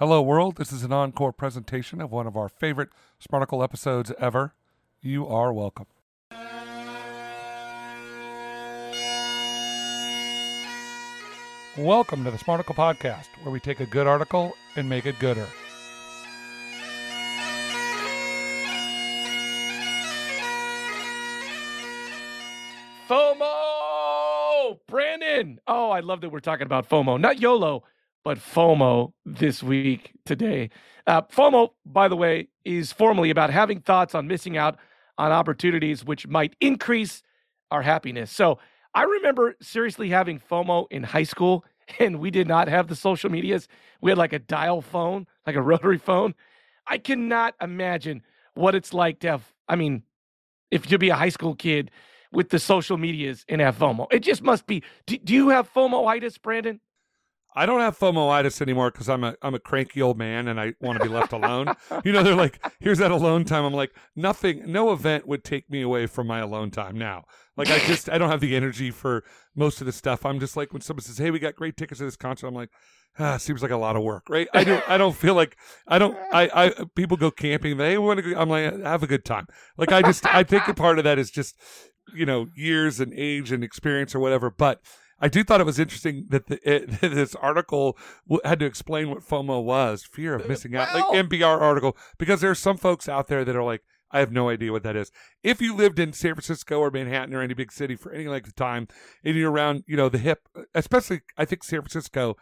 Hello, world. This is an encore presentation of one of our favorite Smarticle episodes ever. You are welcome. Welcome to the Smarticle Podcast, where we take a good article and make it gooder. FOMO! Brandon! Oh, I love that we're talking about FOMO. Not YOLO, but FOMO this week, today. Uh, FOMO, by the way, is formally about having thoughts on missing out on opportunities which might increase our happiness. So I remember seriously having FOMO in high school, and we did not have the social medias. We had like a dial phone, like a rotary phone. I cannot imagine what it's like to have, I mean, if you be a high school kid with the social medias and have FOMO. It just must be. Do, do you have FOMOitis, Brandon? I don't have FOMOitis anymore because I'm a I'm a cranky old man and I want to be left alone. you know, they're like, here's that alone time. I'm like, nothing, no event would take me away from my alone time now. Like I just I don't have the energy for most of the stuff. I'm just like when someone says, Hey, we got great tickets to this concert, I'm like, ah, seems like a lot of work, right? I don't I don't feel like I don't I, I people go camping, they want to go I'm like, have a good time. Like I just I think a part of that is just, you know, years and age and experience or whatever. But I do thought it was interesting that the, it, this article w- had to explain what FOMO was, fear of missing out, Well- like NPR article, because there are some folks out there that are like, I have no idea what that is. If you lived in San Francisco or Manhattan or any big city for any length of time, and you're around, you know, the hip, especially I think San Francisco,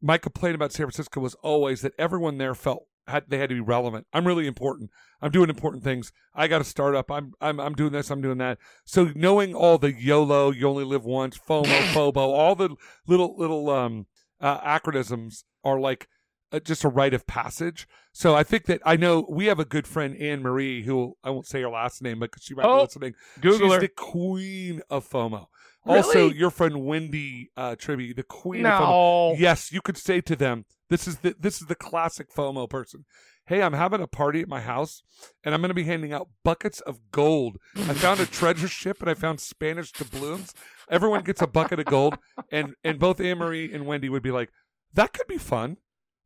my complaint about San Francisco was always that everyone there felt had they had to be relevant. I'm really important. I'm doing important things. I got a startup. I'm I'm I'm doing this. I'm doing that. So knowing all the YOLO, you only live once, FOMO, FOBO, all the little little um uh, acronyms are like uh, just a rite of passage. So I think that I know we have a good friend Anne Marie who I won't say her last name, because she might be Oh, listening. Google She's her. the queen of FOMO. Also, your friend Wendy uh, Tribby, the queen of FOMO. Yes, you could say to them, "This is the this is the classic FOMO person." Hey, I'm having a party at my house, and I'm going to be handing out buckets of gold. I found a treasure ship, and I found Spanish doubloons. Everyone gets a bucket of gold, and and both Anne Marie and Wendy would be like, "That could be fun."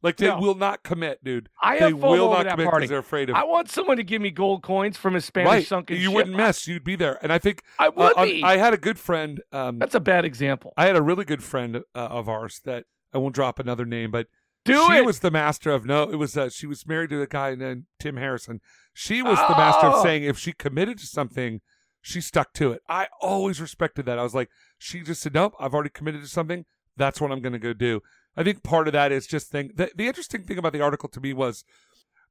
Like they No. will not commit, dude. I they will not commit because they're afraid of. I want someone to give me gold coins from a Spanish right, sunken you ship. wouldn't miss. You'd be there, and I think I uh, would on- be. I had a good friend. Um, That's a bad example. I had a really good friend uh, of ours that I won't drop another name, but Do she it. was the master of no. It was uh, she was married to a guy named Tim Harrison. She was the master Oh. of saying if she committed to something, she stuck to it. I always respected that. I was like, she just said, nope, I've already committed to something. That's what I'm going to go do. I think part of that is just think the, the interesting thing about the article to me was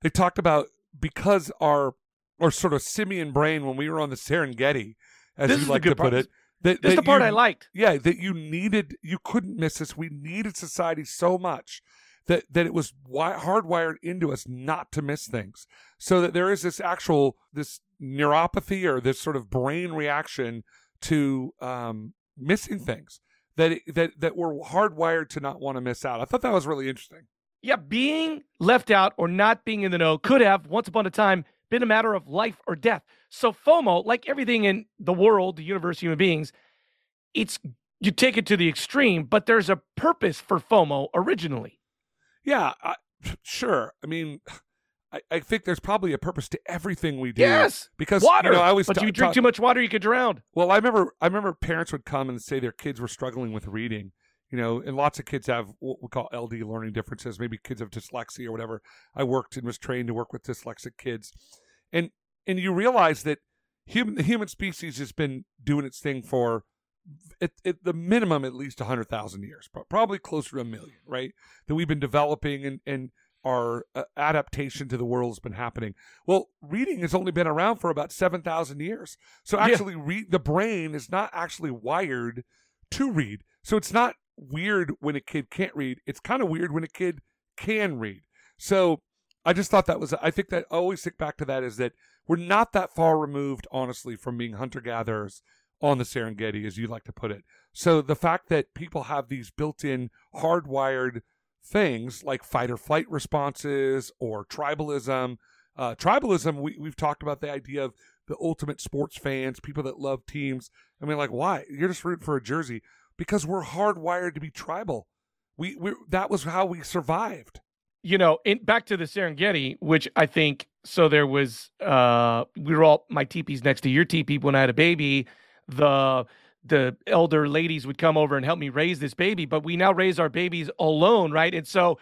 they talked about because our our sort of simian brain when we were on the Serengeti, as This you like to good put it. That, This is that the part you- I liked. yeah, that you needed, you couldn't miss this. We needed society so much that that it was wi- hardwired into us not to miss things. So that there is this actual this neuropathy or this sort of brain reaction to um, missing things that it, that that we're hardwired to not want to miss out. I thought that was really interesting. Yeah, being left out or not being in the know could have, once upon a time, been a matter of life or death. So FOMO, like everything in the world, the universe, human beings, it's you take it to the extreme, but there's a purpose for FOMO originally. Yeah, I, sure. I mean. I, I think there's probably a purpose to everything we do. Yes, because water. You know, I always but ta- you drink ta- too much water, you could drown. Well, I remember I remember parents would come and say their kids were struggling with reading. You know, and lots of kids have what we call LD learning differences. Maybe kids have dyslexia or whatever. I worked and was trained to work with dyslexic kids, and and you realize that human the human species has been doing its thing for at, at the minimum at least hundred thousand years, probably closer to a million, right? That we've been developing and and our uh, adaptation to the world has been happening. Well, reading has only been around for about 7,000 years. So Yeah. actually the brain is not actually wired to read. So it's not weird when a kid can't read. It's kind of weird when a kid can read. So I just thought that was I think that I always think back to that is that we're not that far removed honestly from being hunter gatherers on the Serengeti as you like to put it. So the fact that people have these built-in hardwired things like fight or flight responses or tribalism. Uh, tribalism, we, we've talked about the idea of the ultimate sports fans, people that love teams. I mean, like, why? You're just rooting for a jersey because we're hardwired to be tribal. We, we that was how we survived. you know, in back to the Serengeti, which I think so there was uh we were all my teepees next to your teepee when I had a baby. The the elder ladies would come over and help me raise this baby, but we now raise our babies alone, right? And so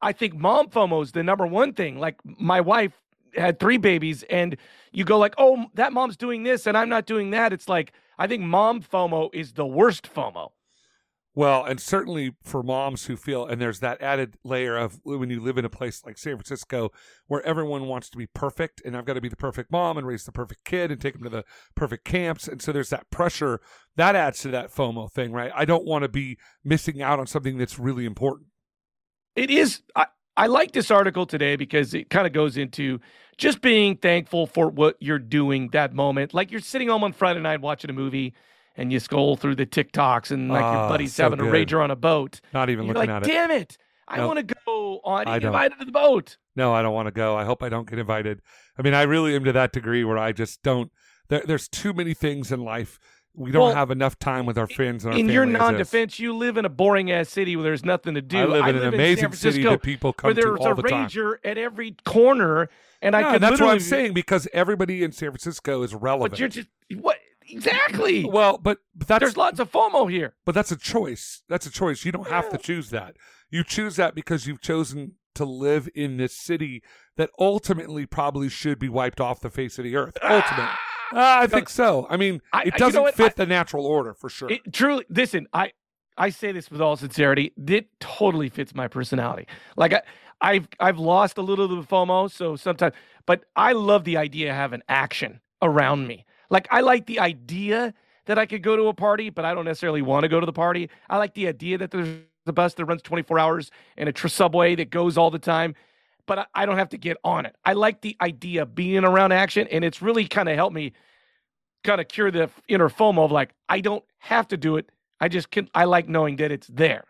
I think mom FOMO is the number one thing. Like my wife had three babies and you go like, "Oh, that mom's doing this and I'm not doing that." It's like I think mom FOMO is the worst FOMO. Well, and certainly for moms who feel, and there's that added layer of when you live in a place like San Francisco where everyone wants to be perfect, and I've got to be the perfect mom and raise the perfect kid and take them to the perfect camps. And so there's that pressure that adds to that FOMO thing, right? I don't want to be missing out on something that's really important. It is. I, I like this article today because it kind of goes into just being thankful for what you're doing that moment. Like you're sitting home on Friday night watching a movie and you scroll through the TikToks and like your Ah, buddy's so having a good. rager on a boat. Not even looking like, at it. damn it. I No. want to go on I don't. invited to the boat. No, I don't want to go. I hope I don't get invited. I mean, I really am to that degree where I just don't. There, there's too many things in life. We don't Well, have enough time with our friends and our In your family as is. non-defense, you live in a boring ass city where there's nothing to do. I live in an San amazing city that people come where to there's all a the time. rager at every corner, and I Yeah, could that's what. I'm saying because everybody in San Francisco is relevant. But you're just what exactly? well, but, but that's There's lots of FOMO here. but that's a choice. That's a choice. You don't have to choose that. You choose that because you've chosen to live in this city that ultimately probably should be wiped off the face of the earth. Ultimately, Ah, I think so. I mean, I- it doesn't what? fit I- the natural order for sure. It truly listen, I I say this with all sincerity. It totally fits my personality. Like I I've I've lost a little of the FOMO, so sometimes but I love the idea of having action around me. Like I like the idea that I could go to a party, but I don't necessarily want to go to the party. I like the idea that there's a bus that runs 24 hours and a tr- subway that goes all the time, but I, I don't have to get on it. I like the idea of being around action, and it's really kind of helped me kind of cure the inner FOMO of like I don't have to do it. I just can. I like knowing that it's there.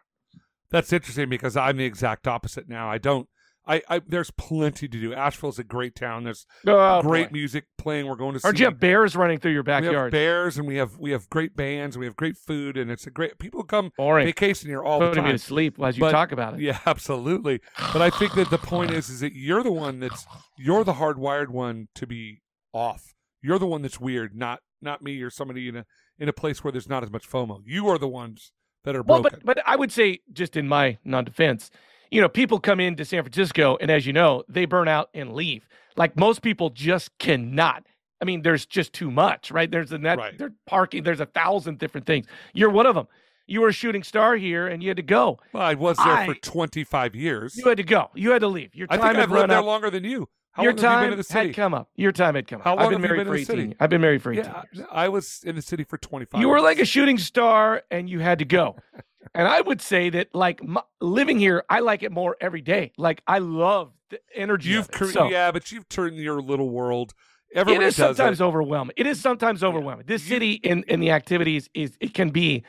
That's interesting because I'm the exact opposite now. I don't. I, I there's plenty to do. Asheville's a great town. There's Oh, great boy. music playing. We're going to see. Aren't you have bears running through your we have backyard? bears and we have we have great bands and we have great food and it's a great people come Boring. vacation here all the Putting me time. to sleep as you But- talk about it. Yeah, absolutely. But I think that the point is, is that you're the one that's you're the hardwired one to be off. You're the one that's weird, not not me or somebody in a in a place where there's not as much FOMO. You are the ones that are Well, broken. but but I would say just in my non-defense, you know, people come into San Francisco and as you know, they burn out and leave. Like most people just cannot. I mean, there's just too much, right? There's a net, Right. there's parking, there's a thousand different things. You're one of them. You were a shooting star here and you had to go. well, I was there for 25 years. You had to go. You had to leave. Your I time think had I've run lived there longer than you. How Your you been time in the city? had come up. Your time had come up. How long I've been have you married been in for the 18. city? I've been married for 18 yeah, years. I was in the city for 25. You were like a shooting star and you had to go. and I would say that like my, living here, I like it more every day. Like I love the energy. You've of it. cre- So, yeah, but you've turned your little world. it Everybody is sometimes it. overwhelming. It is sometimes overwhelming. This You- city in in the activities is it can be.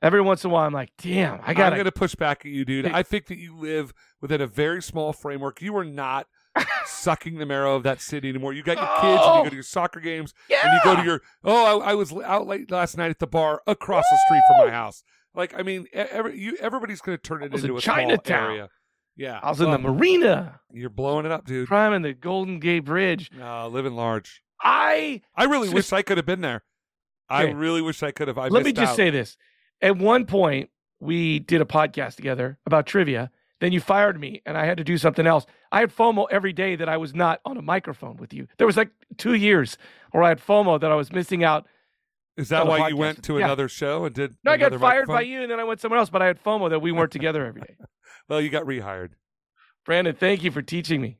Every once in a while, I'm like, damn, I I'm got going to push back at you, dude. I think that you live within a very small framework. You are not sucking the marrow of that city anymore. You got your kids, and Oh. you go to oh! your soccer games, yeah. and you go to your. Oh, I, I was out late last night at the bar across the street from my house. Like, I mean, every, you, everybody's going to turn it into in a Chinatown. area. Yeah, I was in the marina, You're blowing it up, dude. climbing the Golden Gate Bridge. Uh, living large. I I really Just- wish I could have been there. I Okay. really wish I could have. I Let me just out. say this. At one point, we did a podcast together about trivia. Then you fired me and I had to do something else. I had FOMO every day that I was not on a microphone with you. There was like two years where I had FOMO that I was missing out. Is that why you went to Yeah. another show and did? No, I got fired by you and then I went somewhere else, but I had FOMO that we weren't together every day. Well, you got rehired. Brandon, thank you for teaching me.